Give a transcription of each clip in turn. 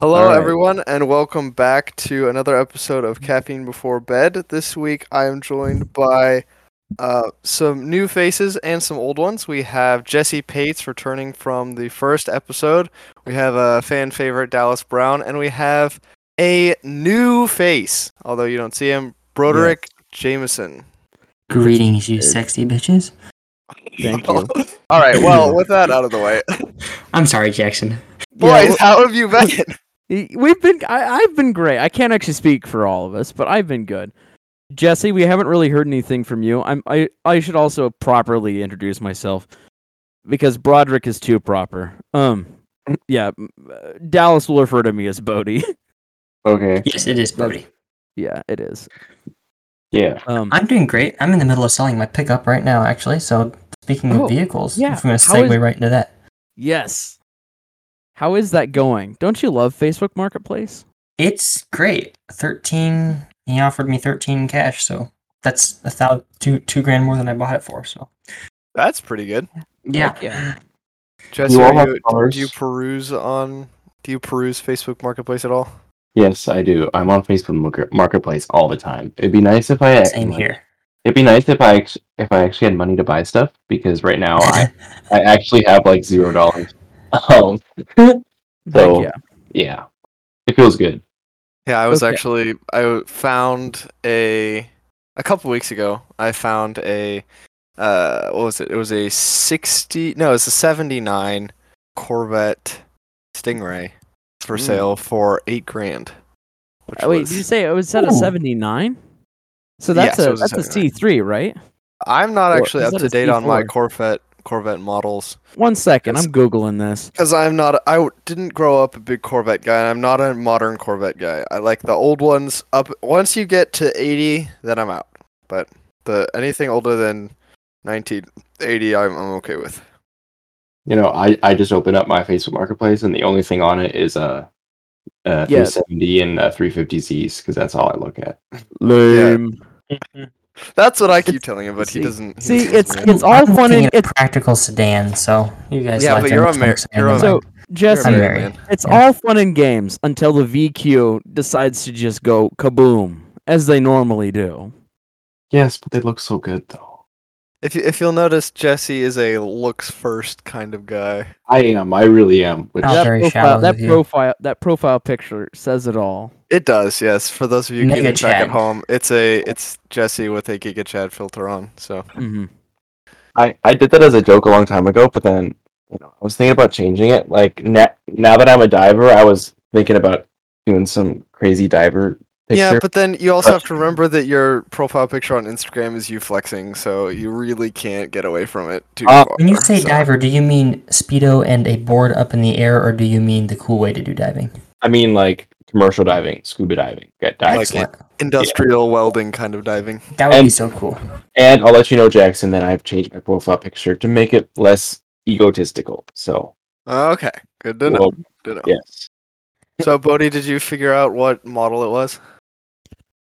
Hello, All right. everyone, and welcome back to another episode of Caffeine Before Bed. This week, I am joined by uh, some new faces and some old ones. We have Jesse Pates returning from the first episode. We have a fan favorite, Dallas Brown, and we have a new face, although you don't see him, Broderick Jameson. Greetings, you sexy bitches. Thank you. All right, well, with that out of the way, I'm sorry, Jackson. boys, well- how have you been? Y- We've been. I, I've been great. I can't actually speak for all of us, but I've been good. Jesse, we haven't really heard anything from you. I'm. I. I should also properly introduce myself because Broderick is too proper. Um. Yeah. uh, Dallas will refer to me as Bodie. Okay. Yes, it is Bodie. yeah, it is. Yeah. Um. I'm doing great. I'm in the middle of selling my pickup right now, actually. So, speaking Oh, of vehicles, yeah. if I'm going to How segue is- right into that. Yes. How is that going? Don't you love Facebook Marketplace? It's great. 13. He offered me 13 cash, so that's a thousand, two, two grand more than I bought it for. So, That's pretty good. yeah. Heck yeah. Jesse, You all are you, do you peruse on? Do you peruse Facebook Marketplace at all? Yes, I do. I'm on Facebook Marketplace all the time. It'd be nice if I Same money- here. It'd be nice if I act- if I actually had money to buy stuff because right now I I actually have like zero dollars. Um. Heck So yeah. yeah, it feels good. Yeah, I was Okay. actually I found a a couple weeks ago. I found a uh what was it? It was a 60 no, it's a 79 Corvette Stingray for Mm. sale for 8 grand. Oh, wait, was- did you say it was at a 79? So that's it a was a that's a 79. C3, right? I'm not actually up to date on my Corvette Corvette models One second, I'm googling this. because I'm not I w- didn't grow up a big Corvette guy. and I'm not a modern Corvette guy. I like the old ones up once you get to 80, then I'm out. But the anything older than 1980 I'm, I'm okay with. You know, I I just opened up my Facebook Marketplace and the only thing on it is uh, uh Yeah. 370 and uh, 350Zs because that's all I look at. Lame. That's what I keep telling him, but see- he doesn't. he See, doesn't it's listen. it's all I'm fun looking and a it's practical sedan, so you guys Yeah, like but you're a to Mar- you're a so. Jesse. I'm You're married. It's Yeah. all fun and games until the VQ decides to just go kaboom as they normally do. Yes, but they look so good though. If you, if you'll notice, Jesse is a looks first kind of guy. I am. I really am. Which Oh, that very profile, that profile, that profile picture says it all. It does, yes. For those of you Giga keeping track at Chad. home, it's a it's Jesse with a Giga Chad filter on. So hmm I, I did that as a joke a long time ago, but then you know, I was thinking about changing it. Like na- now that I'm a diver, I was thinking about doing some crazy diver picture. yeah, but then you also have to remember that your profile picture on Instagram is you flexing, so you really can't get away from it too Uh, far. When you say so- diver, do you mean speedo and a board up in the air, or do you mean the cool way to do diving? I mean like commercial diving, scuba diving, get diving. Like Excellent. industrial welding kind of diving. That would be so cool. And I'll let you know, Jackson, that I've changed my profile picture to make it less egotistical. So Okay, good to know. well, Good to know. yes. So, Bodie, did you figure out what model it was?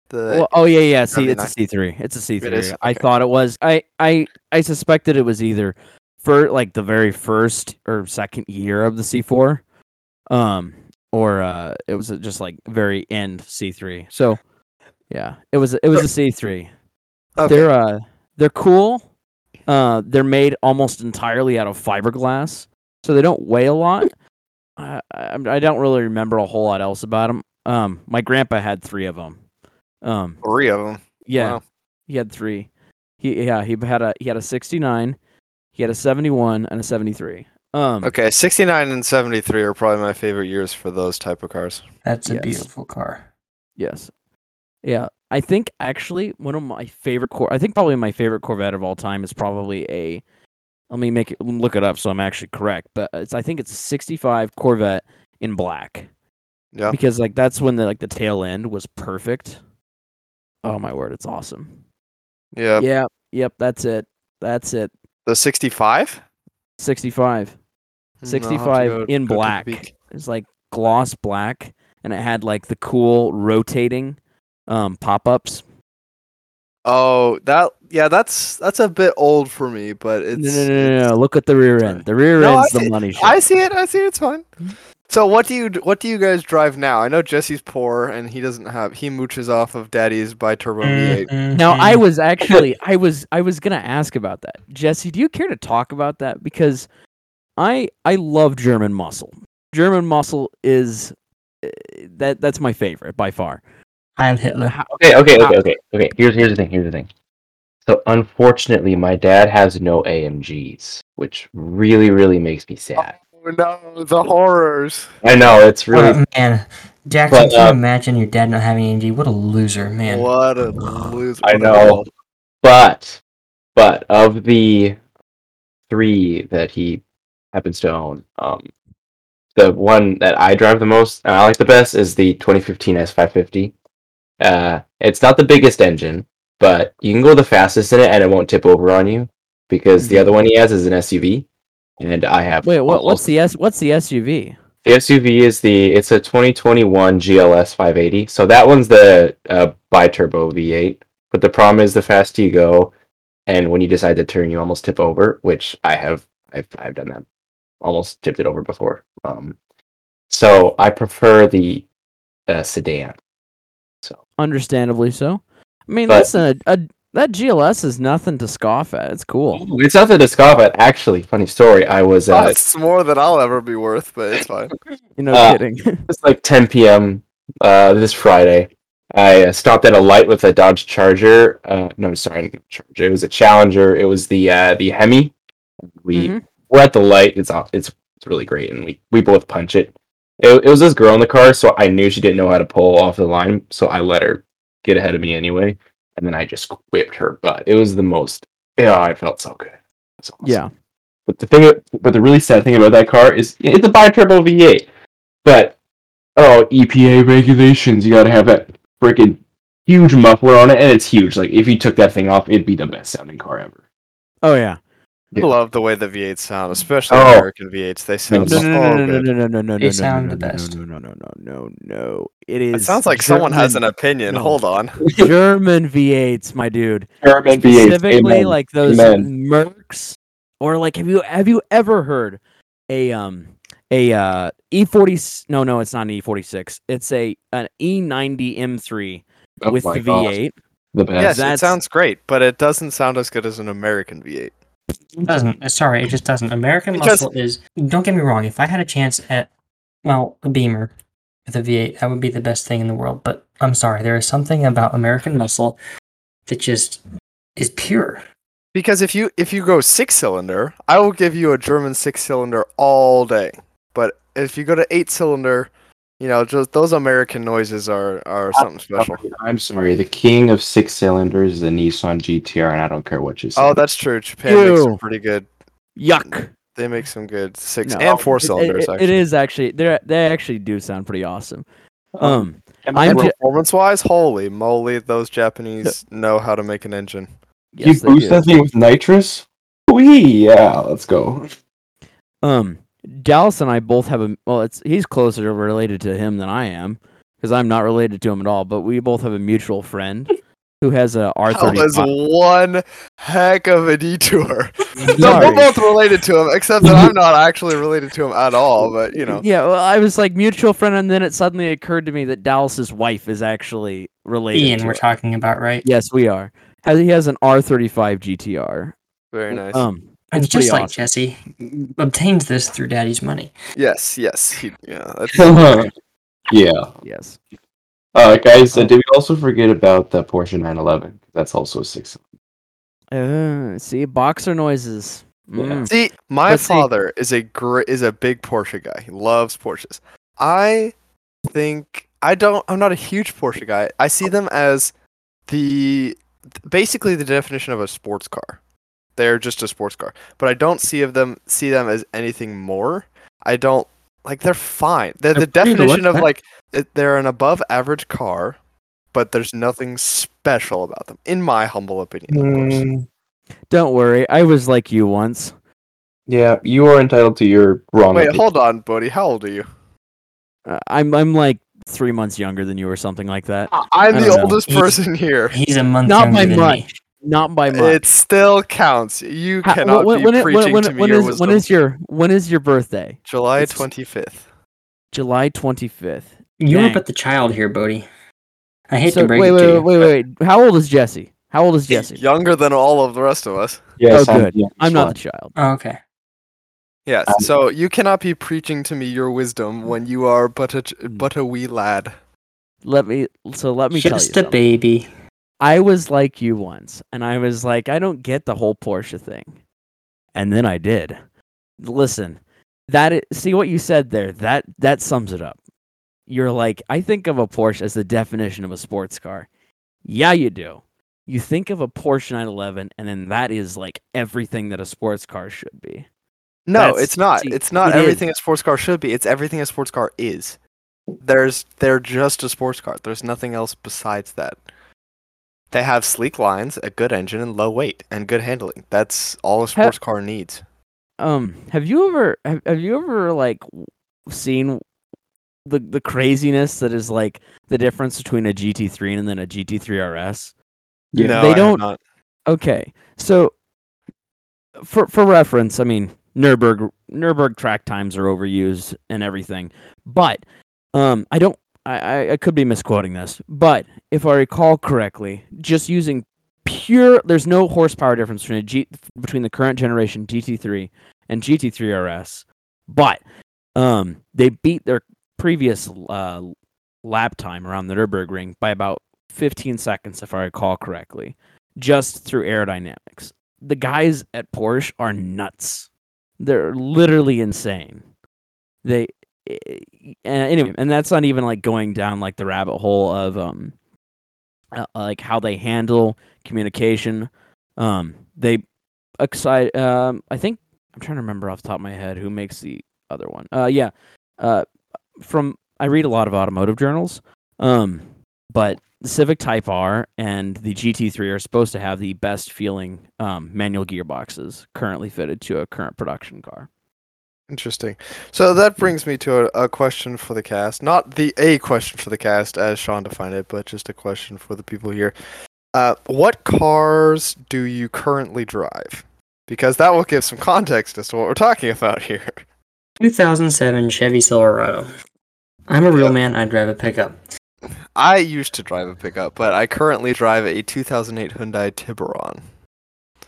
The Well, oh yeah, yeah. See, it's a C three. It's a C three. is? I thought it was. I I I suspected it was either for like the very first or second year of the C four, um, or uh, it was just like very end C three. So, yeah, it was it was a C three. okay. They're uh they're cool. Uh, they're made almost entirely out of fiberglass, so they don't weigh a lot. I I, I don't really remember a whole lot else about them. Um, my grandpa had three of them. Um, three of them. yeah, Wow. he had three. He yeah he had a he had a sixty nine, he had a seventy one and a seventy three. Um, Okay, 69 and 73 are probably my favorite years for those type of cars. That's a Yes. beautiful car. Yes. Yeah, I think actually one of my favorite cor I think probably my favorite Corvette of all time is probably a let me make it look it up so I'm actually correct, but it's I think it's a 65 Corvette in black. Yeah. Because like that's when the like the tail end was perfect. Oh my word, it's awesome. Yeah. Yeah, yep, that's it. That's it. The 65? 65. Hmm, I'll have to 65 go- in go black. It's like gloss black and it had like the cool rotating um pop-ups. Oh, that yeah, that's that's a bit old for me, but it's no, no, no, it's- no, Look at the rear end. The rear No, I end's the see- money shot. I see it. I see it. It's fine. So what do you what do you guys drive now? I know Jesse's poor and he doesn't have he mooches off of Daddy's bi-turbo V8. Now I Mhm. was actually I was I was gonna ask about that. Jesse, do you care to talk about that? Because I I love German muscle. German muscle is uh, that that's my favorite by far. Heil Hitler. Okay, okay, okay, okay, okay. Here's here's the thing. Here's the thing. So unfortunately, my dad has no AMGs, which really, really makes me sad. No, the horrors. I know it's really Oh, man, Jackson, But, can you uh, imagine your dad not having AMG? What a loser, man. What a loser. I know. But but of the three that he happens to own, um, the one that I drive the most and I like the best is the 2015 S550. Uh, it's not the biggest engine, but you can go the fastest in it and it won't tip over on you because the other one he has is an SUV, and I have. Wait, what what's the S what's the SUV? the SUV is the it's a 2021 GLS 580. So that one's the uh, bi-turbo V8. But the problem is the faster you go, and when you decide to turn, you almost tip over, which I have I've I've done that, almost tipped it over before. Um, so I prefer the uh, sedan. So Understandably so. I mean, But- listen, a, a, that GLS is nothing to scoff at. It's cool. it's nothing to scoff at. Actually, funny story. I was uh, That's more than I'll ever be worth, but it's fine. You know, Uh, kidding. It's like 10 p.m. Uh, this Friday. I uh, stopped at a light with a Dodge Charger. Uh, no, sorry, not Charger. It was a Challenger. It was the uh, the Hemi. We Mhm. we're at the light. It's aw- it's it's really great, and we we both punch it. it. It was this girl in the car, so I knew she didn't know how to pull off the line, so I let her get ahead of me anyway, and then I just whipped her butt. It was the most. Yeah, I felt so good. Awesome. Yeah. But the thing, but the really sad thing about that car is it's a bi-turbo V8. But oh, EPA regulations, you gotta have that freaking huge muffler on it, and it's huge. Like if you took that thing off, it'd be the best sounding car ever. Oh yeah. I love the way the V8s sound, especially Oh. American V8s. They sound No, so no, no, no, no, good. no, no, no, no, They no, sound no, the no, best. No, no, no, no, no, no. It is. It sounds like someone has an opinion. no. Hold on. German V8s, my dude. German V8s, Specifically, amen. like those Amen. Mercs, or like have you have you ever heard a um a uh E40? No, no, it's not an E46. It's a an E E90 M3 Oh with the gosh, V8. the best. Yes, it sounds great, but it doesn't sound as good as an American V8. It doesn't. uh, Sorry, it just doesn't. American Because- muscle is. Don't get me wrong. If I had a chance at, well, a Beamer with a V8, that would be the best thing in the world. But I'm sorry, there is something about American muscle that just is pure. Because if you if you go six cylinder, I will give you a German six cylinder all day. But if you go to eight cylinder, you know, just those American noises are are something special. I'm sorry. The king of six cylinders is a Nissan GTR, and I don't care what you say. Oh, that's true. Japan makes some pretty good. Yuck. They make some good six No, and four it- it- cylinders. it- actually, it is actually they they actually do sound pretty awesome. Um, And I'm And ju- performance wise, holy moly, those Japanese know how to make an engine. you yes, they boost that thing with nitrous. Wee, yeah, let's go. Um, Dallas and I both have a well. It's he's closer related to him than I am because I'm not related to him at all. But we both have a mutual friend who has a R That thirty was one heck of a detour. So we're both related to him, except that I'm not actually related to him at all. But you know, Yeah, well, I was like mutual friend, and then it suddenly occurred to me that Dallas's wife is actually related. Ian, to we're it. talking about, right? Yes, we are. He has an R thirty five GTR. very nice. Um, And it's just pretty like awesome. Jesse obtains this through daddy's money. yes, yes, he, yeah. That's, yeah. Yes. Uh, guys, uh, did we also forget about the Porsche 911? That's also a six. Uh, see, boxer noises. Yeah. Mm. See, my But see- father is a gr- is a big Porsche guy. He loves Porsches. I think I don't. I'm not a huge Porsche guy. I see them as the basically the definition of a sports car. They're just a sports car, but I don't see of them see them as anything more. I don't like. They're fine. They're the They're pretty definition of like they're an above average car, but there's nothing special about them, in my humble opinion. Of course. Mm, Don't worry, I was like you once. yeah, you are entitled to your wrong. Wait, opinion. hold on, buddy. How old are you? Uh, I'm I'm like three months younger than you or something like that. I'm I the know. oldest He's- person here. He's a month Not younger by than much. Me. Not by much. It still counts. You Ha- cannot when, be when, it- preaching when, to me when your is wisdom. when is your when is your birthday? July twenty fifth. July 25th. You Dang. were but the child here, Bodie. I hate So to break wait, it wait, to wait, you. wait, wait, wait. How old is Jesse? How old is Jesse? Younger than all of the rest of us. Yes, oh, I'm- good. yeah, I'm not fine. the child. Oh, okay. Yes. Um, So you cannot be preaching to me your wisdom when you are but a but a wee lad. Let me. So let me tell you Just a something. baby. I was like you once, and I was like, I don't get the whole Porsche thing, and then I did. Listen, that see what you said there. That that sums it up. You're like, I think of a Porsche as the definition of a sports car. Yeah, you do. You think of a Porsche 911, and then that is like everything that a sports car should be. No, That's- it's not. see, it's not it is. everything a sports car should be. It's everything a sports car is. There's they're just a sports car. There's nothing else besides that. They have sleek lines, a good engine, and low weight and good handling. That's all a sports car needs. Um, have you ever have, have you ever like seen the the craziness that is like the difference between a GT3 and then a GT3 RS? Yeah. no, they I don't- not. Okay, so for for reference, I mean Nurburg Nurburg track times are overused and everything, but um, I don't. I, I, could be misquoting this, but if I recall correctly, just using pure, there's no horsepower difference between between the current generation GT3 and GT3 RS, but um, they beat their previous uh, lap time around the Nurburgring by about 15 seconds, if I recall correctly just through aerodynamics. The guys at Porsche are nuts. They're literally insane. They anyway, and that's not even like going down like the rabbit hole of um uh, like how they handle communication. Um they excite um I think I'm trying to remember off the top of my head who makes the other one. Uh yeah. Uh from I read a lot of automotive journals. Um but the Civic Type R and the GT3 are supposed to have the best feeling um, manual gearboxes currently fitted to a current production car. Interesting. So that brings me to a, a question for the cast. Not the a question for the cast as Sean defined it, but just a question for the people here. Uh, what cars do you currently drive? Because that will give some context as to what we're talking about here. 2007 Chevy Silverado. I'm a real Yeah. man. I drive a pickup. I used to drive a pickup, but I currently drive a 2008 Hyundai Tiburon.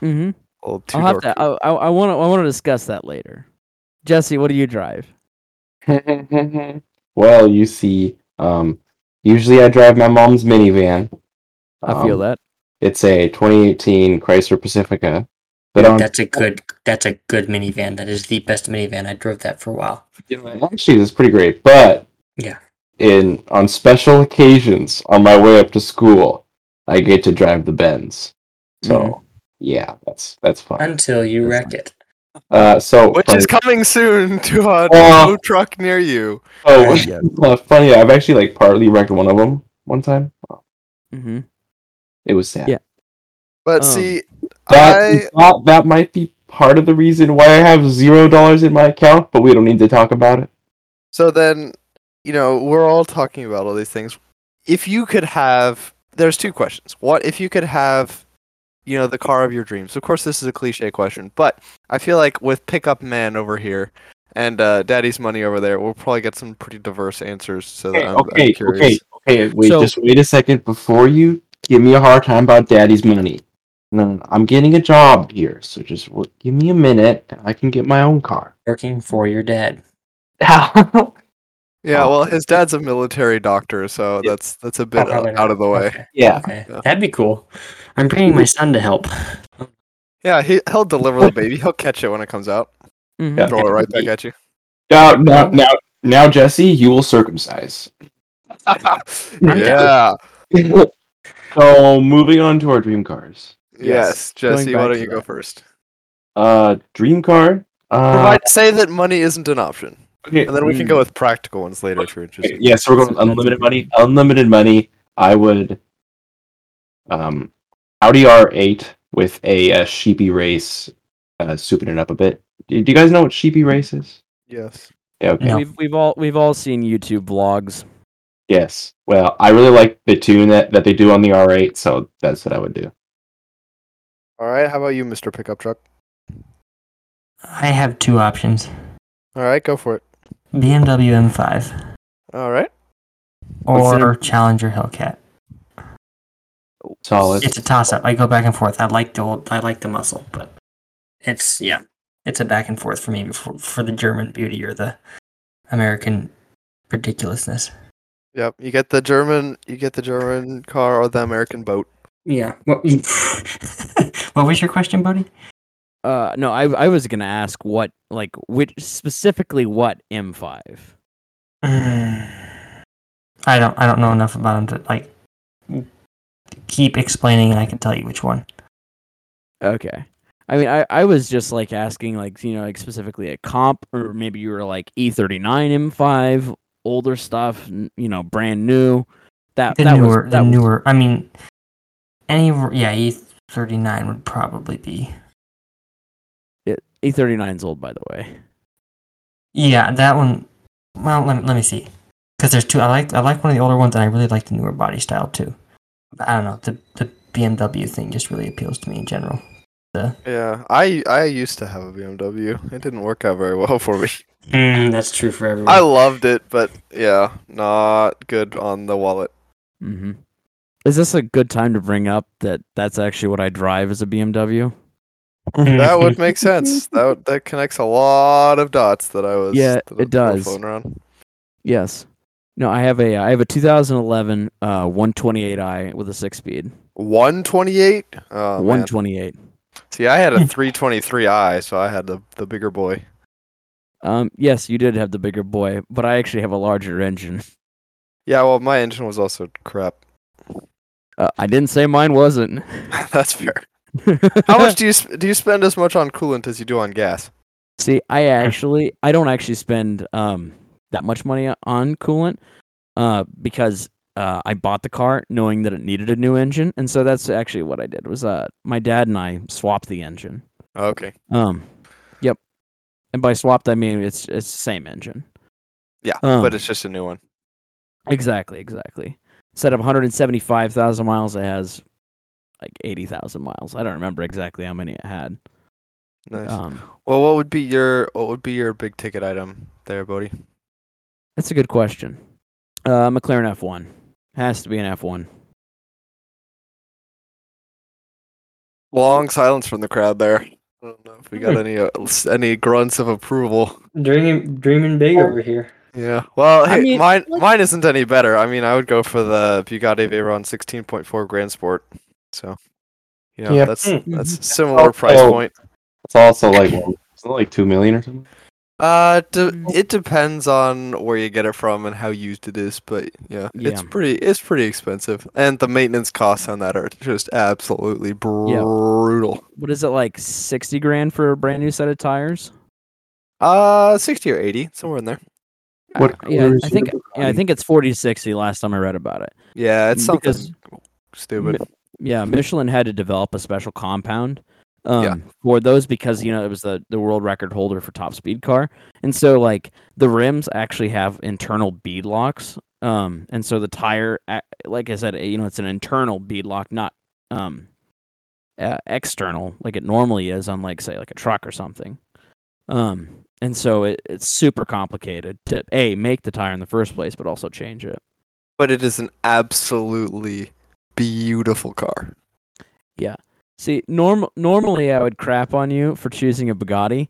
Mm-hmm. Old I'll have to. I, I, I want to. I want to discuss that later. Jesse, what do you drive? well, you see, um, usually I drive my mom's minivan. I feel Um, that. It's a 2018 Chrysler Pacifica. But on, That's a good. That's a good minivan. That is the best minivan. I drove that for a while. actually, it's pretty great. But Yeah. in on special occasions on my way up to school, I get to drive the Benz. So Mhm. yeah, that's that's fun. Until you That's wreck it. Uh, so Which is coming soon to a Oh. tow truck near you. oh, Yeah. uh, funny. I've actually like partly wrecked one of them one time. Mm-hmm. It was sad. Yeah. But Um, see, That, I thought that might be part of the reason why I have zero dollars in my account, but we don't need to talk about it. So then, you know, we're all talking about all these things. If you could have, there's two questions. What if you could have, you know, the car of your dreams? Of course, this is a cliche question, but I feel like with pickup man over here and uh, daddy's money over there, we'll probably get some pretty diverse answers. So that Okay, I'm, I'm okay, curious. okay, okay. Wait, So- just wait a second before you give me a hard time about daddy's money. No, no, no, I'm getting a job here, so just w- give me a minute, and I can get my own car. Working for your dad. Yeah, Oh. well, his dad's a military doctor, so that's that's a bit out of the way. Okay. yeah. Okay. Yeah. That'd be cool. I'm bringing my son to help. Yeah, he he'll deliver the baby. He'll catch it when it comes out. Mm-hmm. Yeah. Throw it right back at you. Now, now, now, now, Jesse, you will circumcise. yeah. so, moving on to our dream cars. Yes, Going Jesse, why don't to you go that. first? Uh, dream car. Uh, Provide, say that money isn't an option, okay, and then we can go with practical ones later if you're interested. Yeah, so we're going That's- unlimited money. Unlimited money. I would, um, Audi R8 with a, uh Sheepey Race, uh, souping it up a bit. Do, do you guys know what Sheepey Race is? Yes. Yeah, okay. No. We've we've all we've all seen YouTube vlogs. Yes. Well, I really like the tune that, that they do on the R8, so that's what I would do. All right. How about you, Mr. Pickup Truck? I have two options. All right, go for it. BMW M5 All right. Or Challenger Hellcat. Solid. It's a toss up. I go back and forth. I like the old, I like the muscle, but it's yeah, it's a back and forth for me for, for the German beauty or the American ridiculousness. Yep. You get the German. You get the German car or the American boat. Yeah. What, what was your question, buddy? Uh, no, I I was gonna ask what like which specifically what M5. I don't. I don't know enough about them to like keep explaining, and I can tell you which one. Okay. I mean, I, I was just like asking, like, you know, like specifically a comp, or maybe you were like E39 M5, older stuff, n- you know, brand new. That The that newer, was the that was- newer. I mean, any yeah, E thirty nine would probably be. E39 is old, by the way. Yeah, that one. Well, let let me see, because there's two. I like I like one of the older ones, and I really like the newer body style too. But I don't know. The the BMW thing just really appeals to me in general. The Yeah. I I used to have a BMW. It didn't work out very well for me. mm, that's true for everyone. I loved it, but yeah, not good on the wallet. hmm Is this a good time to bring up that that's actually what I drive as a BMW? That would make sense. That that connects a lot of dots that I was. Yeah, it that I was does. floating around. Yes. No, I have a I have a 2011 uh 128i with a six speed. One twenty eight. Oh man. 128. See, I had a three twenty three i, so I had the the bigger boy. Um, yes, you did have the bigger boy, but I actually have a larger engine. Yeah, well, my engine was also crap. Uh, I didn't say mine wasn't. That's fair. How much do you sp- do you spend as much on coolant as you do on gas? See, I actually I don't actually spend um that much money on coolant uh because uh I bought the car knowing that it needed a new engine and so that's actually what I did was uh my dad and I swapped the engine. Okay. Um yep. And by swapped I mean it's it's the same engine. Yeah, Um, but it's just a new one. Exactly, exactly. Instead of 175,000 miles it has like 80,000 miles. I don't remember exactly how many it had. Nice. Um well, what would be your what would be your big ticket item there, Bodie? That's a good question. Uh, McLaren F1 has to be an F1. Long silence from the crowd there. I don't know if we got any uh, any grunts of approval. dreaming dreaming big over here. Yeah. Well, I mean, mine like- mine isn't any better. I mean, I would go for the Bugatti Veyron 16.4 Grand Sport. So, you know, Yeah. that's Mm. that's a similar price Oh. point. It's also like what, isn't like two million or something. Uh, de- it depends on where you get it from and how used it is, but yeah, it's pretty it's pretty expensive, and the maintenance costs on that are just absolutely brutal. What is it like 60 grand for a brand new set of tires? Uh, sixty or eighty, somewhere in there. What Uh, yeah, I think yeah, I think it's 40 to 60 last time I read about it. Yeah, it's something Because- stupid. Yeah, Michelin had to develop a special compound um, Yeah. for those because you know it was the the world record holder for top speed car, and so like the rims actually have internal bead locks, um, and so the tire, like I said, you know, it's an internal bead lock, not um, uh, external like it normally is on like say like a truck or something. Um, and so it, it's super complicated to a make the tire in the first place, but also change it. But it is an absolutely beautiful car. See, norm normally I would crap on you for choosing a Bugatti,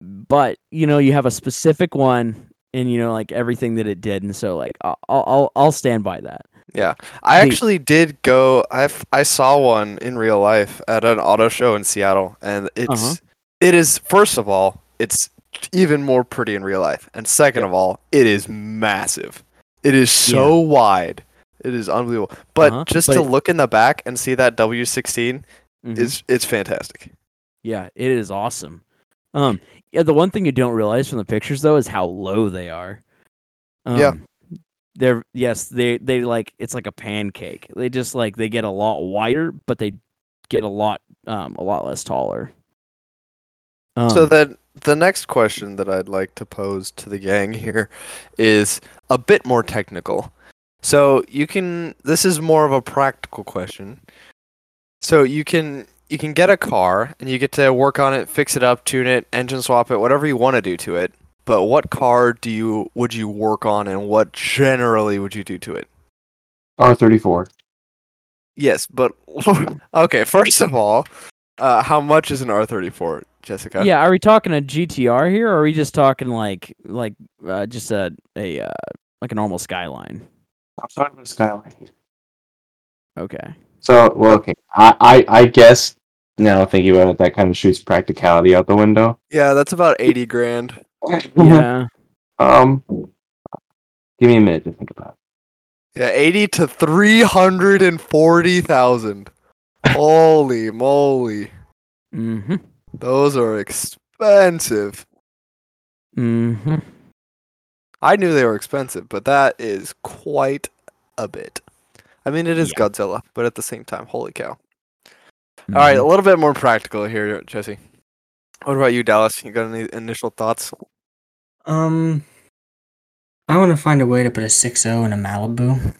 but you know you have a specific one, and you know like everything that it did, and so like I'll I'll I'll stand by that. Yeah, I The- actually did go. I I saw one in real life at an auto show in Seattle, and it's Uh-huh. it is first of all, it's even more pretty in real life, and second of all, it is massive. It is so wide. It is unbelievable. But Uh-huh, just but to it- look in the back and see that W16 Mhm. is it's fantastic. yeah, it is awesome. Um, yeah, the one thing you don't realize from the pictures though is how low they are. Um, Yeah. They're yes, they they like it's like a pancake. They just like they get a lot wider, but they get a lot um a lot less taller. so Um, then the next question that I'd like to pose to the gang here is a bit more technical. So you can this is more of a practical question. So you can you can get a car and you get to work on it, fix it up, tune it, engine swap it, whatever you want to do to it. but what car do you would you work on, and what generally would you do to it? R thirty four. Yes, but okay. First of all, uh, how much is an R thirty four, Jessica? Yeah, are we talking a GTR here, or are we just talking like like uh, just a a uh, like a normal Skyline? I'm talking about Skyline. Okay. So well, okay. I, I I guess now thinking about it, that kind of shoots practicality out the window. Yeah, that's about eighty grand. Yeah. Um. Give me a minute to think about. Yeah, eighty to three hundred and forty thousand. Holy moly, mm-hmm. those are expensive. Mm-hmm. I knew they were expensive, but that is quite a bit. I mean, it is Yeah. Godzilla, but at the same time, holy cow! All right, a little bit more practical here, Jesse. What about you, Dallas? You got any initial thoughts? Um, I want to find a way to put a 6 0 in a Malibu.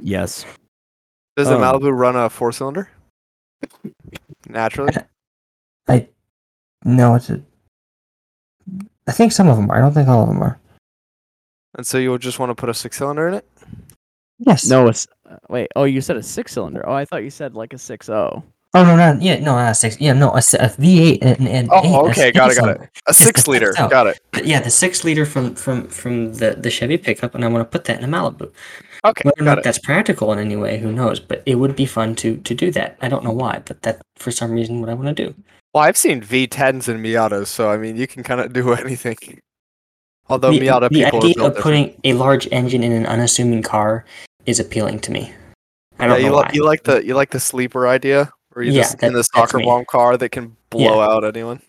Yes. Does the Um, Malibu run a four cylinder? Naturally. I no, it's a. I think some of them are. I don't think all of them are. And so you would just want to put a six cylinder in it? Yes. No, it's uh, wait. Oh, you said a six cylinder. Oh, I thought you said like a six oh. Oh no, no, yeah, no, not a six. Yeah, no, a, s- a V8 and, and Oh, eight, okay, got it, got it. A six liter, 6L. Got it. But yeah, the six liter from from from the the Chevy pickup, and I want to put that in a Malibu. Okay, Whether or got not it. that's practical in any way, who knows? But it would be fun to to do that. I don't know why, but that for some reason what I want to do. Well, I've seen V10s and Miatas, so I mean, you can kind of do anything. Although the, Miata the people are idea built of different. putting a large engine in an unassuming car is appealing to me. I don't Yeah, you know you like the you like the sleeper idea, where you Yeah, just in the soccer bomb car that can blow out anyone.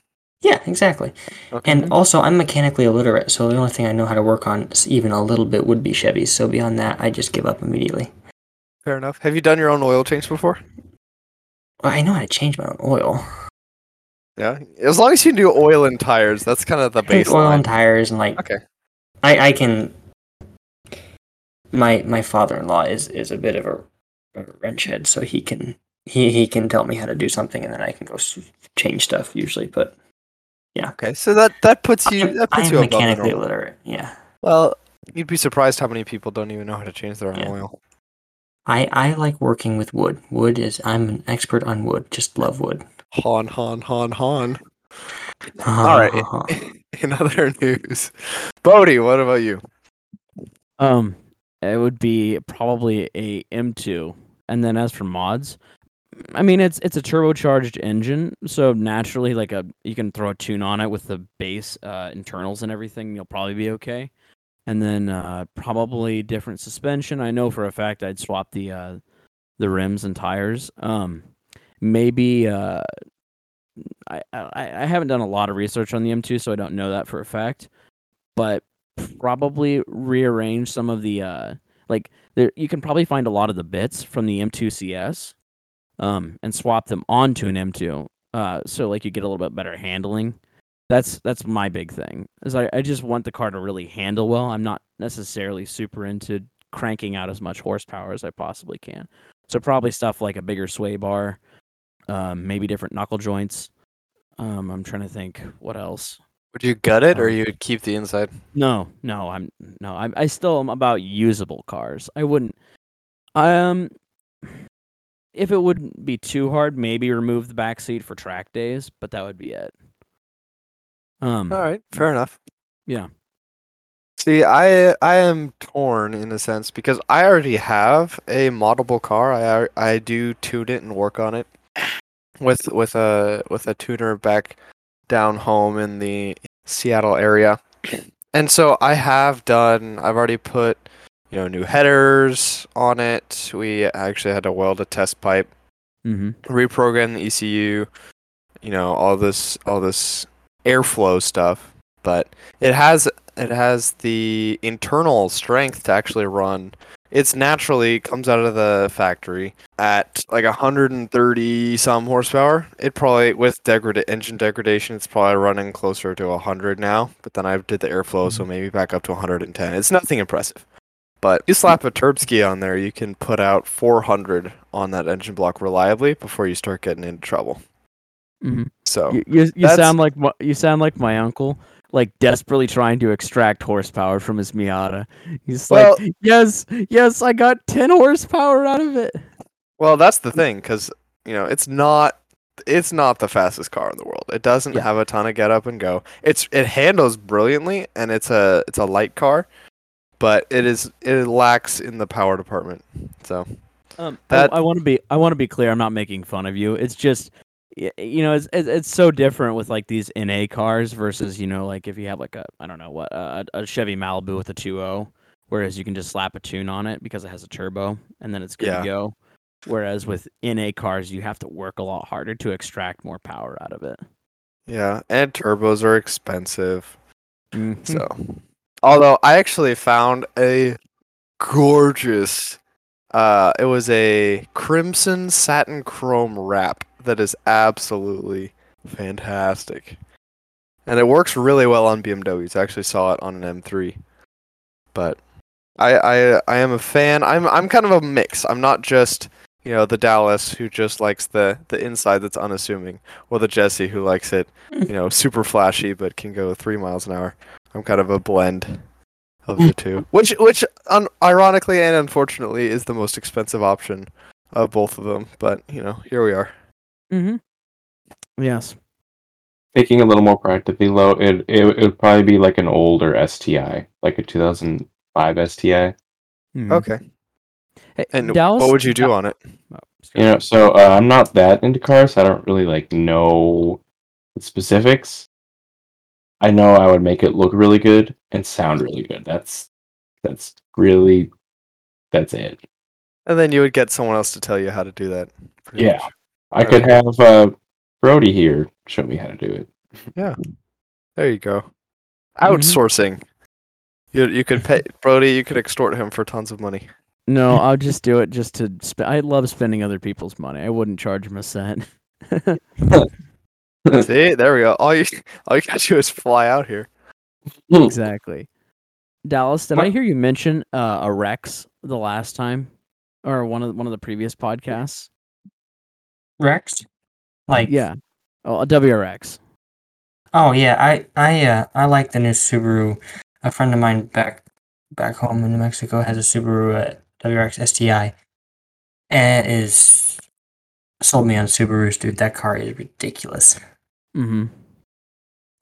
Yeah, exactly. Okay. And also, I'm mechanically illiterate, so the only thing I know how to work on, even a little bit, would be Chevys. So beyond that, I just give up immediately. Fair enough. Have you done your own oil change before? I know how to change my own oil. Yeah, as long as you do oil and tires, that's kind of the Change oil and tires, and like Okay. I, I can. My my father-in-law is is a bit of a, a wrench head, so he can he he can tell me how to do something, and then I can go s- change stuff usually. But yeah, Okay, so that that puts you I'm, that puts I'm you above the mechanically normal. illiterate. Yeah, Well, you'd be surprised how many people don't even know how to change their own Yeah. oil. I I like working with wood. Wood is I'm an expert on wood. Just love wood. Han, han, han, han. All right. In other news, Bodie, what about you? Um, it would be probably a M2, and then as for mods, I mean it's it's a turbocharged engine, so naturally like a you can throw a tune on it with the base uh, internals and everything, you'll probably be okay. And then uh, probably different suspension. I know for a fact I'd swap the uh, the rims and tires. Um, maybe uh, I, I I haven't done a lot of research on the M2, so I don't know that for a fact. But probably rearrange some of the uh like there you can probably find a lot of the bits from the M2 CS um and swap them onto an M2 uh so like you get a little bit better handling. That's that's my big thing. Is I, I just want the car to really handle well. I'm not necessarily super into cranking out as much horsepower as I possibly can. So probably stuff like a bigger sway bar, um maybe different knuckle joints. Um I'm trying to think what else. Would you gut it or Um, you'd keep the inside? No, no, I'm no, I'm I still am about usable cars. I wouldn't um if it wouldn't be too hard, maybe remove the back seat for track days, but that would be it. Um All right, fair enough. Yeah. See, I I am torn in a sense because I already have a moddable car. I I do tune it and work on it with with a with a tuner back down home in the Seattle area. And so I have done I've already put you know new headers on it. We actually had to weld a test pipe mhm. reprogram the ECU, you know, all this all this airflow stuff, but it has it has the internal strength to actually run. It's naturally comes out of the factory at like 130 some horsepower. It probably with engine degradation, it's probably running closer to 100 now. But then I did the airflow, so maybe back up to 110. It's nothing impressive. But you slap a Turbski on there, you can put out 400 on that engine block reliably before you start getting into trouble. Mhm. So You you, you sound like my, you sound like my uncle like desperately trying to extract horsepower from his Miata. He's Well- like, "Yes, yes, I got 10 horsepower out of it." Well, that's the thing, because you know it's not it's not the fastest car in the world. It doesn't Yeah. have a ton of get up and go. It's it handles brilliantly, and it's a it's a light car, but it is it lacks in the power department. So Um, That- I, I want to be I want to be clear. I'm not making fun of you. It's just you know, it's it's, so different with like these NA cars versus you know, like if you have like a I don't know what a, a Chevy Malibu with a 2.0, whereas you can just slap a tune on it because it has a turbo and then it's good Yeah. to go. Whereas with NA cars, you have to work a lot harder to extract more power out of it. yeah, and turbos are expensive. Mhm. So, although I actually found a gorgeous, uh, it was a crimson satin chrome wrap that is absolutely fantastic, and it works really well on BMWs. I actually saw it on an M3, but I I I am a fan. I'm I'm kind of a mix. I'm not just you know the Dallas who just likes the the inside that's unassuming, or the Jesse who likes it you know super flashy but can go three miles an hour. I'm kind of a blend of the two, which which un- ironically and unfortunately is the most expensive option of both of them. But you know, here we are. Mhm. Yes. Thinking a little more practically low, it, it it would probably be like an older STI, like a 2005 STI. Mhm. Okay. Hey, And Dallas, what would you do on it? Oh, You know, so uh, I'm not that into cars. So I don't really like know the specifics. I know I would make it look really good and sound really good. That's that's really that's it. And then you would get someone else to tell you how to do that. Yeah. much. I could have uh, Brody here show me how to do it. Yeah, there you go. Mhm. Outsourcing. You you could pay Brody. You could extort him for tons of money. No, I'll just do it just to. Sp- I love spending other people's money. I wouldn't charge them a cent. See, there we go. All you all you gotta do is fly out here. exactly. Dallas, did I hear you mention uh, a Rex the last time, or one of one of the previous podcasts? Rex? Like Yeah. Oh, a WRX. Oh yeah, I I uh I like the new Subaru. A friend of mine back back home in New Mexico has a Subaru uh, WRX STI, and it is sold me on Subarus, dude. That car is ridiculous. Mm-hmm.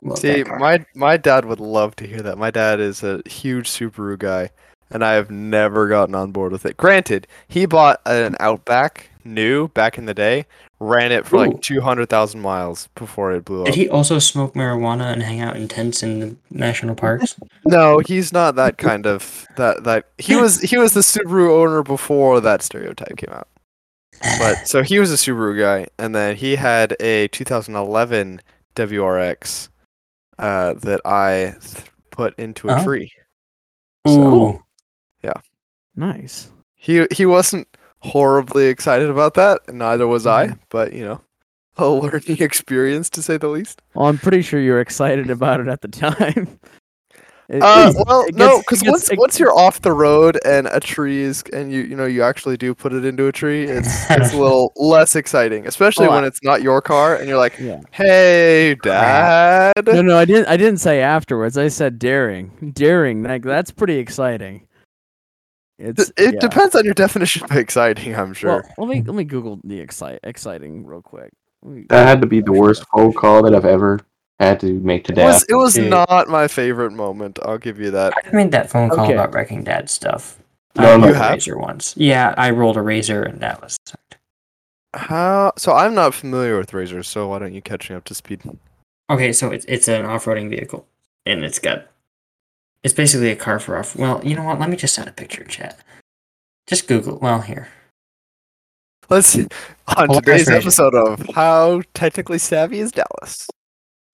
Love See, my my dad would love to hear that. My dad is a huge Subaru guy, and I have never gotten on board with it. Granted, he bought an Outback new back in the day, ran it for Ooh. like two hundred thousand miles before it blew up. Did he also smoke marijuana and hang out in tents in the national parks? No, he's not that kind of that that he was he was the Subaru owner before that stereotype came out. But so he was a Subaru guy, and then he had a 2011 WRX uh, that I th- put into a Oh. tree. Ooh, Yeah. Nice. He he wasn't horribly excited about that, and neither was I. But you know, a learning experience to say the least. Well, I'm pretty sure you're excited about it at the time. It- Uh, well, it no, because once it- once you're off the road and a tree is, and you you know you actually do put it into a tree, it's it's a little less exciting, especially Oh, when I- it's not your car and you're like, Yeah. hey, dad. No, no, I didn't. I didn't say afterwards. I said daring, daring. Like that's pretty exciting. It's It yeah. depends on your definition of exciting, I'm sure. Well, let me let me Google the excite exciting real quick. Me- That had to be the worst phone call that I've ever had to make to it was it was Dude. not my favorite moment. I'll give you that. I made that phone call Okay. about wrecking dad stuff. No, I no. rolled You a have? razor once. Yeah, I rolled a razor and that was. How? So I'm not familiar with razors, so why don't you catch me up to speed? Okay, so it's it's an off-roading vehicle, and it's got it's basically a car for off. Well, you know what? Let me just send a picture, chat. Just Google. Well, here. Let's on Well, today's that's episode of How Technically Savvy is Dallas.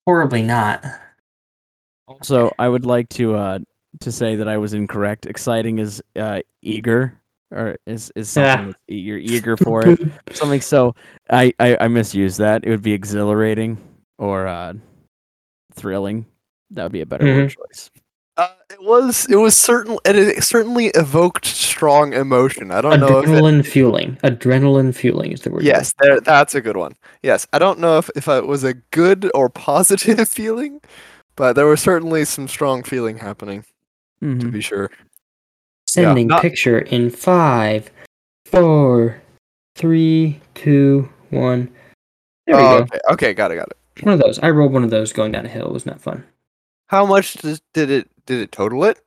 Horribly not. Also, I would like to uh to say that I was incorrect. Exciting is uh eager or is is something Yeah. that's e- you're eager for it. Something so I, I I misused that. It would be exhilarating or uh thrilling. That would be a better word choice. Uh, it was it was certain and it certainly evoked strong emotion. I don't know it, Adrenaline fueling. Adrenaline fueling is the word. yes, there that's a good one. Yes, I don't know if if it was a good or positive feeling, but there was certainly some strong feeling happening, to Mhm. be sure. Sending not- picture in five, four, three, two, one. There we Oh, go. okay, okay, got it, got it. One of those. I rolled one of those going down a hill. It was not fun. How much does, did it did it total it?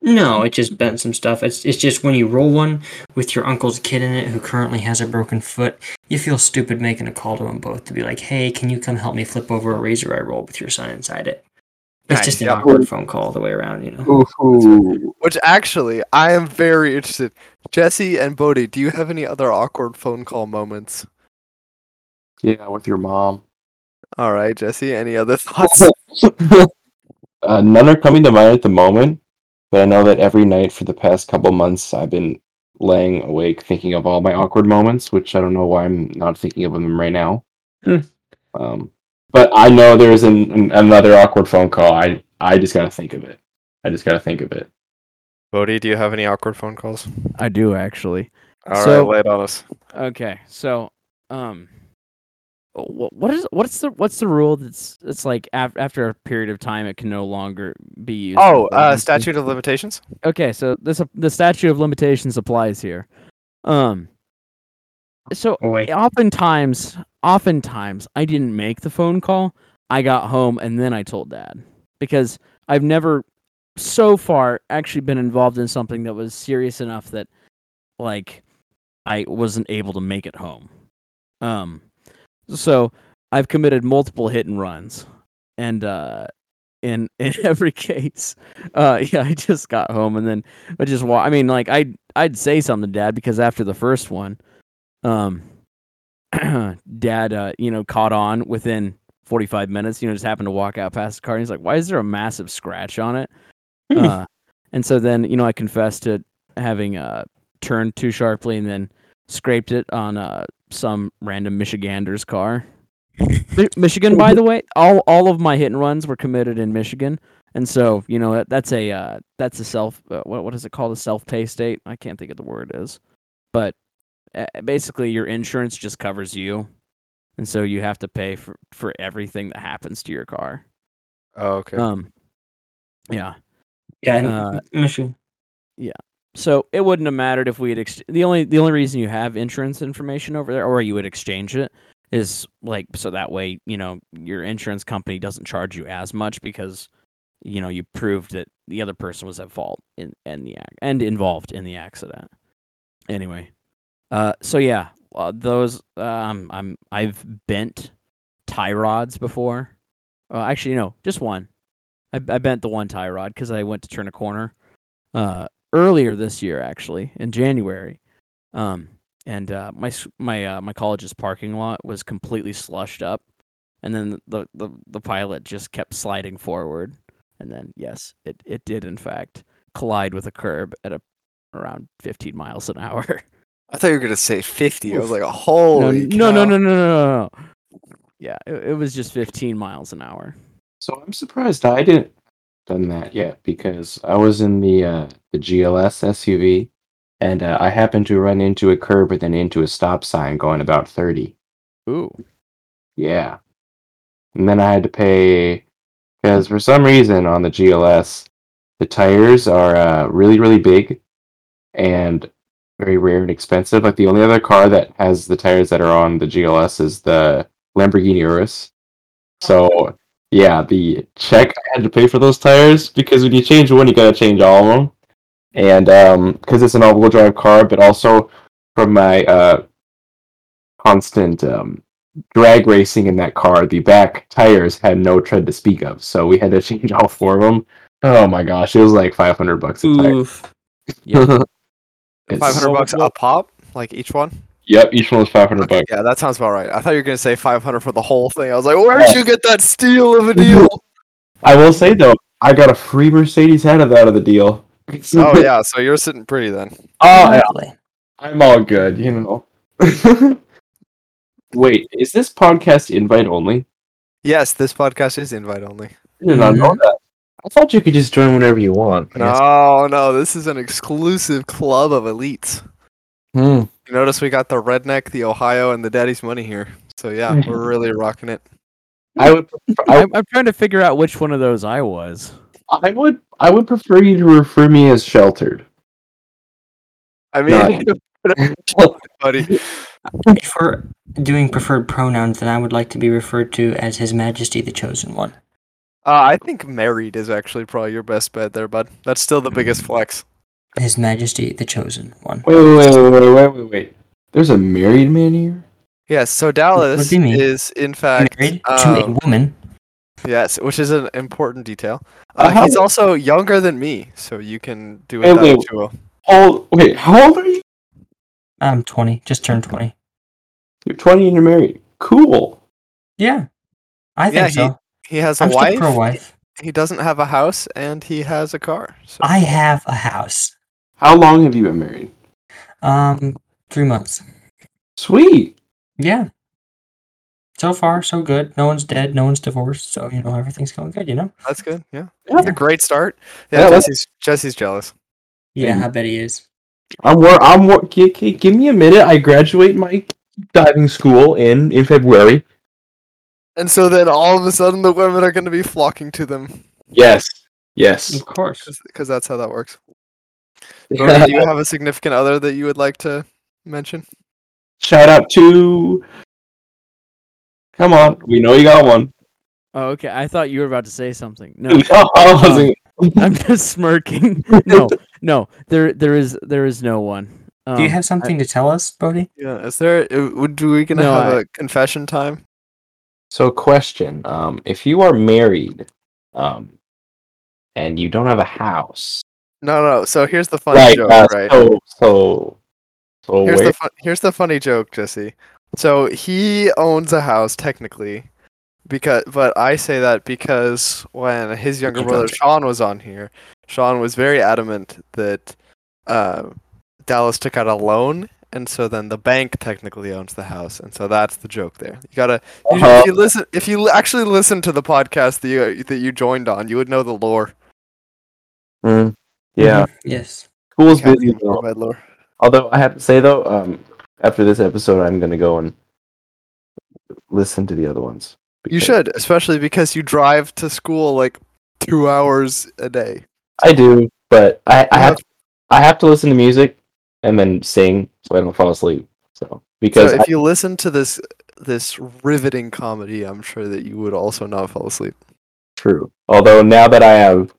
No, it just bent some stuff. It's it's just when you roll one with your uncle's kid in it who currently has a broken foot, you feel stupid making a call to them both to be like, "Hey, can you come help me flip over a razor I rolled with your son inside it?" It's Nice, just an yeah. awkward phone call all the way around, you know. Ooh. Which actually, I am very interested. Jesse and Bodie, do you have any other awkward phone call moments? Yeah, with your mom. All right, Jesse, any other thoughts? uh, none are coming to mind at the moment, but I know that every night for the past couple months I've been laying awake thinking of all my awkward moments, which I don't know why I'm not thinking of them right now. Hmm. Um, but I know there's an, an, another awkward phone call. I I just gotta think of it. I just gotta think of it. Bodie, do you have any awkward phone calls? I do actually. All right, So- lay it on us. Okay, so um, wh- what is what's the what's the rule that's it's like af- after a period of time it can no longer be used? Oh, uh, statute of limitations. Okay, so this the statute of limitations applies here. Um, so Oh, wait. oftentimes, oftentimes I didn't make the phone call. I got home and then I told dad because I've never so far actually been involved in something that was serious enough that like I wasn't able to make it home. Um so I've committed multiple hit and runs and uh in in every case uh yeah I just got home and then I just wa- I mean like I I'd, I'd say something to dad because after the first one um dad uh you know caught on within 45 minutes you know just happened to walk out past the car and he's like why is there a massive scratch on it Hmm. uh and so then you know i confessed to having uh turned too sharply and then scraped it on uh some random michigander's car. Michigan by the way all all of my hit and runs were committed in michigan. And so you know that, that's a uh that's a self uh, what, what is it called? A self-pay state? I can't think of the word is. But uh, basically your insurance just covers you. And so you have to pay for for everything that happens to your car. Oh, okay. um yeah. Yeah, and Uh, Michigan. So it wouldn't have mattered if we had ex- the only the only reason you have insurance information over there or you would exchange it is like so that way you know your insurance company doesn't charge you as much because you know you proved that the other person was at fault in, in the ac- and involved in the accident. Anyway uh so yeah uh, those um i'm i've bent tie rods before. Uh, actually no just one. I, I bent the one tie rod because i went to turn a corner. Uh earlier this year actually in January. Um and uh my my uh, my college's parking lot was completely slushed up and then the, the the pilot just kept sliding forward and then yes, it it did in fact collide with a curb at a around 15 miles an hour. I thought you were gonna say fifty. I was like, no, holy no, no, no, no, no, no, no. Yeah, it, it was just 15 miles an hour. So I'm surprised I didn't done that yet because I was in the uh, the GLS SUV and uh, I happened to run into a curb and then into a stop sign going about 30. Ooh. Yeah. And then I had to pay because for some reason on the GLS the tires are uh, really really big and very rare and expensive. Like the only other car that has the tires that are on the GLS is the Lamborghini Urus. So yeah, the check I had to pay for those tires because when you change one, you gotta change all of them. And um, because it's an all-wheel drive car, but also from my uh, constant um, drag racing in that car, the back tires had no tread to speak of, so we had to change all four of them. Oh my gosh, it was like five hundred bucks a tire. Oof. Yeah. Five hundred Well, bucks well- a pop, like each one. Yep, each one was five hundred bucks. yeah, that sounds about right. I thought you were gonna say five hundred for the whole thing. I was like, where'd you get that steal of a deal? I will say though, I got a free Mercedes out of out of the deal. oh yeah, so you're sitting pretty then. Oh, yeah, I'm all good, you know. Wait, is this podcast invite only? Yes, this podcast is invite only. I did not know mm-hmm. that. I thought you could just join whenever you want. No, no, this is an exclusive club of elites. Hmm. You notice we got the redneck, the Ohio, and the Daddy's Money here. So yeah, we're really rocking it. I would. Prefer, I, I'm, I'm trying to figure out which one of those I was. I would. I would prefer you to refer me as sheltered. I mean, buddy. If we're doing preferred pronouns, then I would like to be referred to as His Majesty the Chosen One. Uh, I think married is actually probably your best bet there, bud. That's still the biggest flex. His Majesty the Chosen One. Wait, wait, wait, wait, wait, wait, wait, wait. There's a married man here. Yes, so Dallas do you mean? is in fact Married to a um, woman. yes, which is an important detail. Uh, Uh, how- he's also younger than me, so you can do it Wait, that wait. what you will. Oh, okay. How old are you? I'm 20, just turned 20. You're 20 and you're married. Cool. Yeah, I think Yeah, he- so. He has a I'm still wife. pro wife. He doesn't have a house, and he has a car. So. I have a house. How long have you been married? Um, three months. Sweet. Yeah. So far, so good. No one's dead. No one's divorced. So you know everything's going good. You know. That's good. Yeah, Yeah. that's a great start. Yeah, Yeah, that's- Jesse's Jesse's jealous. Yeah. I bet he is. I'm wor- I'm wor- gi- gi- give me a minute. I graduate my diving school in in February. And so then all of a sudden the women are going to be flocking to them Yes. Yes. Of course. because that's how that works. Brody, do you have a significant other that you would like to mention? Shout out to. Come on, we know you got one. Oh, okay. I thought you were about to say something. No, No, I wasn't. I'm just smirking. No, no. There, there is, there is no one. Do you Um, have something to tell us, Brody? Yeah, is there? uh, Would we gonna No, have I- a confession time? So, question: um, If you are married, um, and you don't have a house, No, no. So here's the funny right? joke, uh, right? So, so, so Here's where? the fun- here's the funny joke, Jesse. So he owns a house technically, because but I say that because when his younger brother. Sean was on here, Sean was very adamant that uh, Dallas took out a loan, and so then the bank technically owns the house, and so that's the joke there. You gotta Uh-huh. if you listen if you actually listen to the podcast that you that you joined on, you would know the lore. Mm, yeah, Mhm. Yes. school's Caffeine busy. though. Although I have to say though, um, after this episode, I'm gonna go and listen to the other ones. You should, especially because you drive to school like two hours a day. I do, but I, I You have I have to listen to music and then sing so I don't fall asleep. So because so I, if you listen to this this riveting comedy, I'm sure that you would also not fall asleep. true. Although now that I have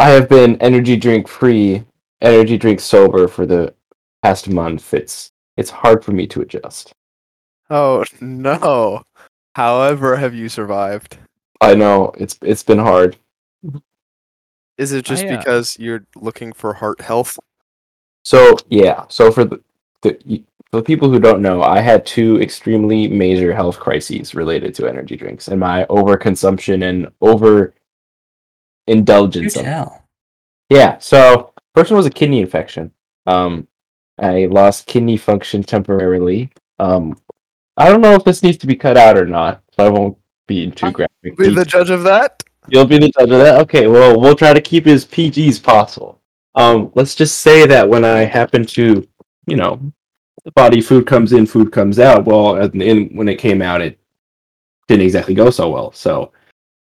I have been energy drink free, energy drink sober for the past month, it's it's hard for me to adjust. Oh no! However, have you survived? I know it's it's been hard. Is it just I, uh, because you're looking for heart health? So yeah, so for the, the for the people who don't know, I had two extremely major health crises related to energy drinks and my overconsumption and over Do indulgence. of- tell. Yeah, so first one was a kidney infection. Um, I lost kidney function temporarily. Um, I don't know if this needs to be cut out or not, so I won't be too graphic. Be the judge of that. You'll be the judge of that. Okay, well, we'll try to keep it as PG as possible. Um, let's just say that when I happen to, you know, the body food comes in, food comes out. Well, and in, when it came out, it didn't exactly go so well. So,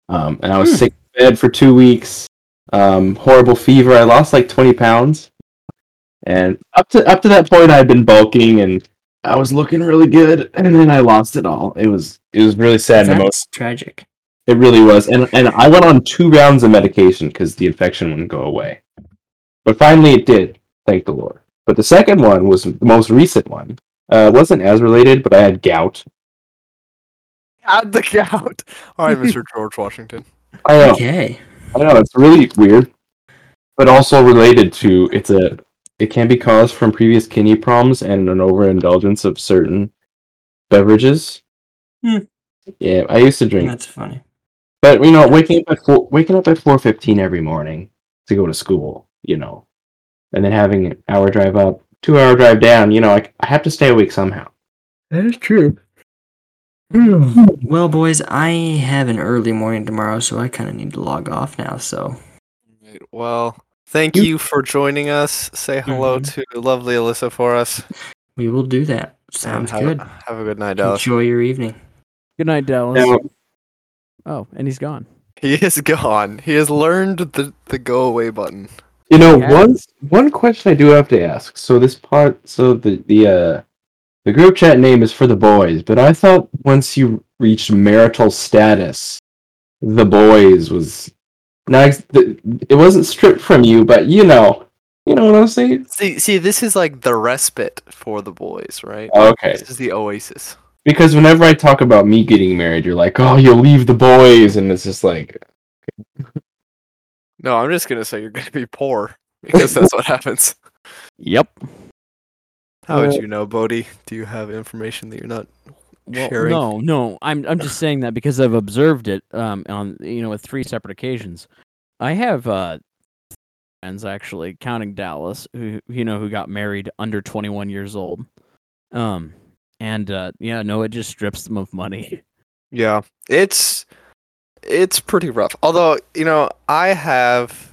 um, and I was Hmm. sick in bed for two weeks. Um, horrible fever. I lost like twenty pounds, and up to up to that point, I had been bulking and I was looking really good, and then I lost it all. It was it was really sad. and emotional. That's tragic. It really was, and and I went on two rounds of medication because the infection wouldn't go away. But finally, it did. Thank the Lord. But the second one was the most recent one. Uh, it wasn't as related, but I had gout. Add the gout. All right, Mr. George Washington. I know, Okay. I know, it's really weird, but also related to it's a. It can be caused from previous kidney problems and an overindulgence of certain beverages. Hmm. Yeah, I used to drink That's funny. But you know, waking up at four, waking up at four fifteen every morning to go to school, you know, and then having an hour drive up, two hour drive down, you know, I, I have to stay awake somehow. That is true. Well, boys, I have an early morning tomorrow, so I kind of need to log off now. So, Right, Well, thank You- you for joining us. Say hello to lovely Alyssa for us. we will do that. Sounds have, good. Have a good night, Dallas. Enjoy your evening. Good night, Dallas. Now, Oh, and he's gone. He is gone. He has learned the, the go away button. You know, Yes. one one question I do have to ask. So this part, so the the uh the group chat name is for the boys, but I thought once you reached marital status, the boys was now it wasn't stripped from you, but you know, you know what I'm saying? See, see, this is like the respite for the boys, right? Oh, okay, This is the oasis. because whenever I talk about me getting married, you're like, oh, you'll leave the boys, and it's just like, No, I'm just gonna say you're gonna be poor because that's what happens. Yep. How would Uh, you know, Bodie? Do you have information that you're not Well, sharing? no, no. I'm I'm just saying that because I've observed it um on you know with three separate occasions. I have uh friends actually counting Dallas who you know who got married under 21 years old. Um and uh yeah, no it just strips them of money. Yeah, it's it's pretty rough. Although you know, I have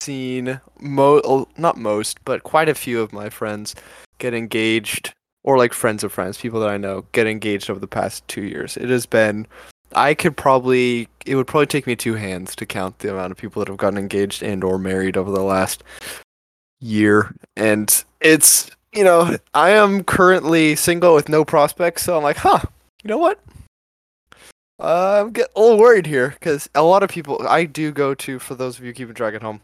seen mo not most, but quite a few of my friends get engaged, or like friends of friends, people that I know get engaged over the past two years. It has been. I could probably. It would probably take me two hands to count the amount of people that have gotten engaged and or married over the last year, and it's you know I am currently single with no prospects, so I'm like, huh, you know what? Uh, I'm getting a little worried here because a lot of people I do go to. For those of you keeping track at home,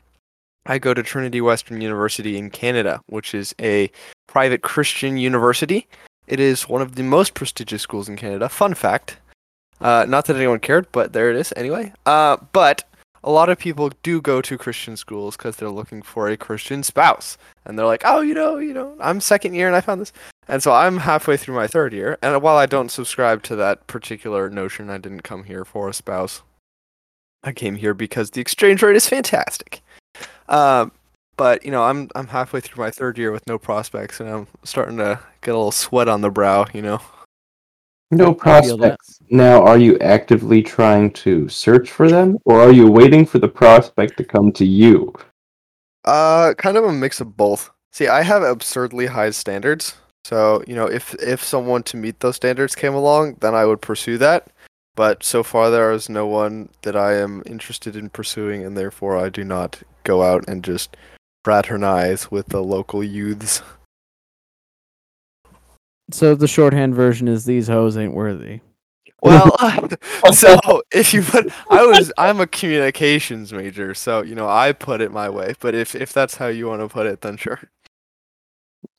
I go to Trinity Western University in Canada, which is a private Christian university. It is one of the most prestigious schools in Canada. Fun fact. Uh, not that anyone cared, but there it is anyway. Uh, but a lot of people do go to Christian schools because they're looking for a Christian spouse, and they're like, oh, you know, you know, I'm second year and I found this, and so I'm halfway through my third year, and while I don't subscribe to that particular notion, I didn't come here for a spouse. I came here because the exchange rate is fantastic. Um, but you know, I'm I'm halfway through my third year with no prospects, and I'm starting to get a little sweat on the brow. You know. no I feel that. prospects. Now, are you actively trying to search for them, or are you waiting for the prospect to come to you? Uh, kind of a mix of both. See, I have absurdly high standards. So, you know, if if someone to meet those standards came along, then I would pursue that. But so far there is no one that I am interested in pursuing and therefore I do not go out and just fraternize with the local youths. So the shorthand version is these hoes ain't worthy. Well, so if you put I was I'm a communications major, so you know, I put it my way, but if if that's how you want to put it, then sure.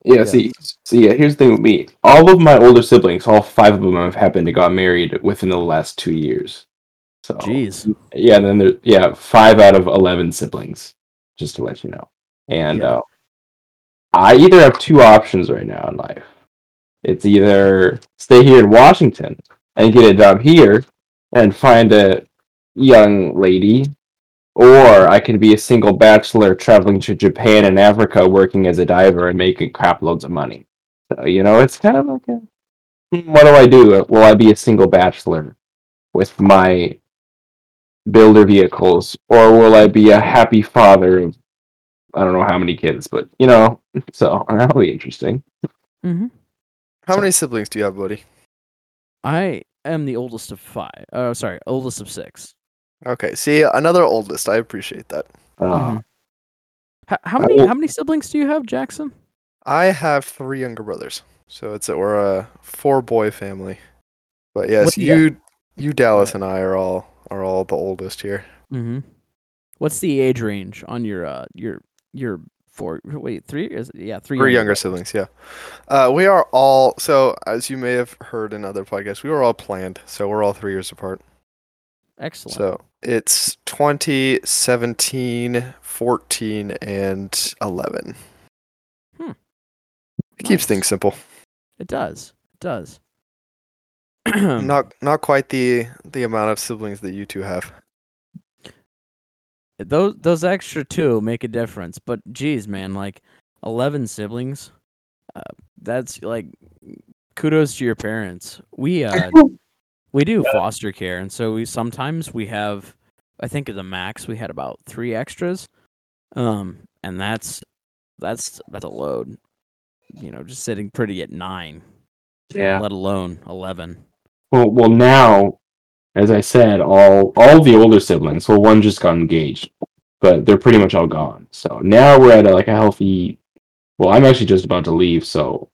Yeah, Yeah. see, see, yeah, here's the thing with me. All of my older siblings, all five of them have happened to got married within the last two years. So, Jeez. yeah, and then there, yeah, five out of eleven siblings, just to let you know. And Yeah. uh, I either have two options right now in life. It's either stay here in Washington and get a job here and find a young lady, or I can be a single bachelor traveling to Japan and Africa working as a diver and making crap loads of money. So, you know, it's kind of like a hmm, what do I do? Will I be a single bachelor with my builder vehicles, or will I be a happy father of I don't know how many kids, but you know, so that'll be interesting. Mm-hmm. How So- many siblings do you have, buddy? I am the oldest of five. Oh, sorry, oldest of six. Okay, see, another oldest. I appreciate that. Uh, Mhm. H- how many how many siblings do you have, Jackson? I have three younger brothers, so it's a, we're a four boy family. But yes, you- you, you, Dallas, and I are all are all the oldest here. Mm-hmm. What's the age range on your uh your your four? Wait, three? Is it, yeah, three. Three younger brothers. siblings, yeah. Uh, we are all so as you may have heard in other podcasts, we were all planned, so we're all three years apart. Excellent. So it's 20, 17, 14, and 11. Hmm. It keeps things simple. It does. It does. Not not quite the the amount of siblings that you two have. those those extra two make a difference, but geez, man, like eleven siblings. Uh, that's like kudos to your parents. We uh we do foster care, and so we sometimes we have. I think at the max we had about three extras, um, and that's that's that's a load. You know, just sitting pretty at nine, yeah. let alone eleven. Well, well, now as I said, all all the older siblings. Well, one just got engaged, but they're pretty much all gone. So now we're at a, like a healthy. Well, I'm actually just about to leave, so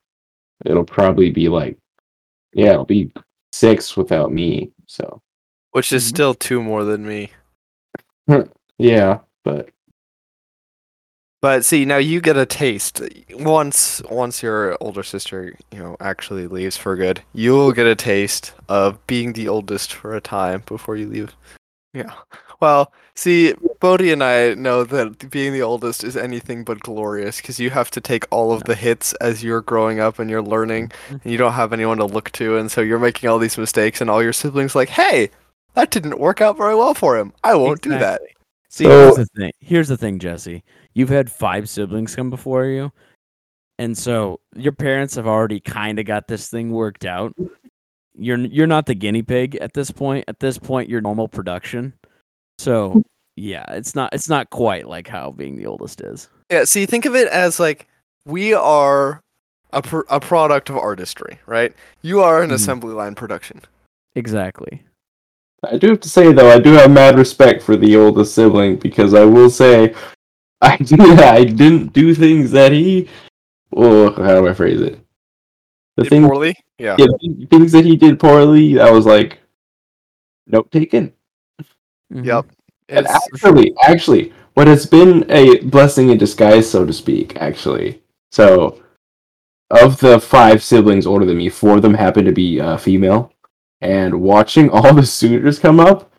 it'll probably be like, yeah, it'll be six without me. So Which is Mhm. still two more than me. yeah, but But see, now you get a taste once once your older sister, you know, actually leaves for good. You'll get a taste of being the oldest for a time before you leave. Yeah. Well, see, Bodie and I know that being the oldest is anything but glorious because you have to take all of the hits as you're growing up and you're learning, mm-hmm. and you don't have anyone to look to, and so you're making all these mistakes, and all your siblings like, "Hey, that didn't work out very well for him. I won't do that." See, So- here's the thing. Here's the thing, Jesse. You've had five siblings come before you, and so your parents have already kind of got this thing worked out. You're you're not the guinea pig at this point. At this point, you're normal production. So yeah, it's not it's not quite like how being the oldest is. Yeah, see, think of it as like we are a, pr- a product of artistry, right? You are an Mhm. assembly line production. Exactly. I do have to say though, I do have mad respect for the oldest sibling because I will say, I did, I didn't do things that he. Oh, how do I phrase it? The Did thing, poorly? Yeah. yeah, things that he did poorly, I was like, note taken. Mhm. Yep. And It's- actually, actually, what has been a blessing in disguise, so to speak, actually. So, of the five siblings older than me, four of them happen to be uh, female. And watching all the suitors come up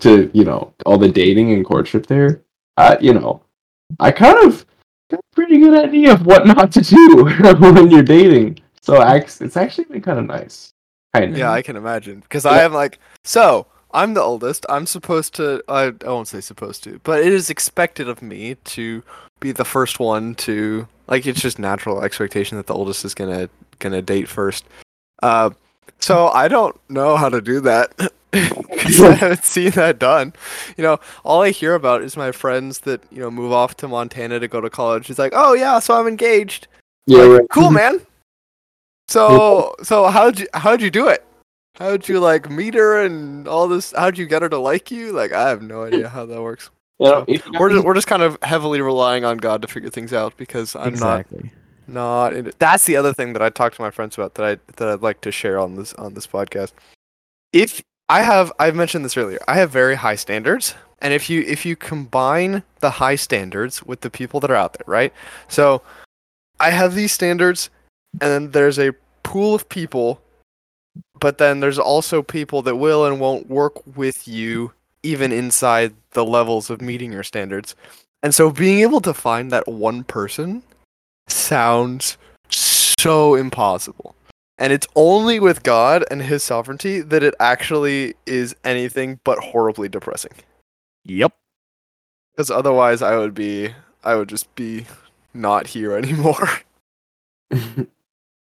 to, you know, all the dating and courtship there, uh, you know, I kind of got a pretty good idea of what not to do when you're dating. So, it's actually been kind of nice. Kind of. Yeah, I can imagine. Because I am like, so I'm the oldest. I'm supposed to. I, I won't say supposed to, but it is expected of me to be the first one to. Like, it's just natural expectation that the oldest is gonna gonna date first. Uh, so I don't know how to do that because I haven't seen that done. You know, all I hear about is my friends that you know move off to Montana to go to college. It's like, oh yeah, so I'm engaged. yeah, Like, right. Cool, man. So, so how'd you how'd you do it? How'd you like meet her and all this? How'd you get her to like you? Like, I have no idea how that works. You know, if We're just, we're just kind of heavily relying on God to figure things out because I'm exactly. not not. In it. That's the other thing that I talk to my friends about that I that I'd like to share on this on this podcast. If I have, I've mentioned this earlier. I have very high standards, and if you if you combine the high standards with the people that are out there, right? So, I have these standards, and then there's a pool of people, but then there's also people that will and won't work with you even inside the levels of meeting your standards. And so being able to find that one person sounds so impossible. And it's only with God and his sovereignty that it actually is anything but horribly depressing. Yep. Because otherwise I would be I would just be not here anymore.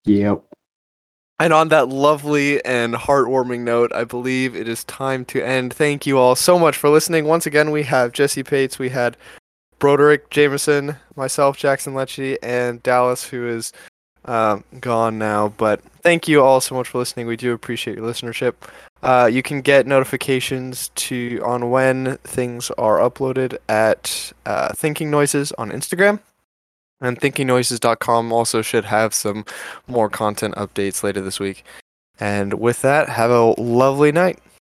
yep. And on that lovely and heartwarming note, I believe it is time to end. Thank you all so much for listening. Once again, we have Jesse Pates, we had Broderick Jameson, myself, Jackson Lecce, and Dallas, who is um, gone now. But thank you all so much for listening. We do appreciate your listenership. Uh, you can get notifications to on when things are uploaded at uh, Thinking Noises on Instagram. And thinkingnoises.com also should have some more content updates later this week. And with that, have a lovely night.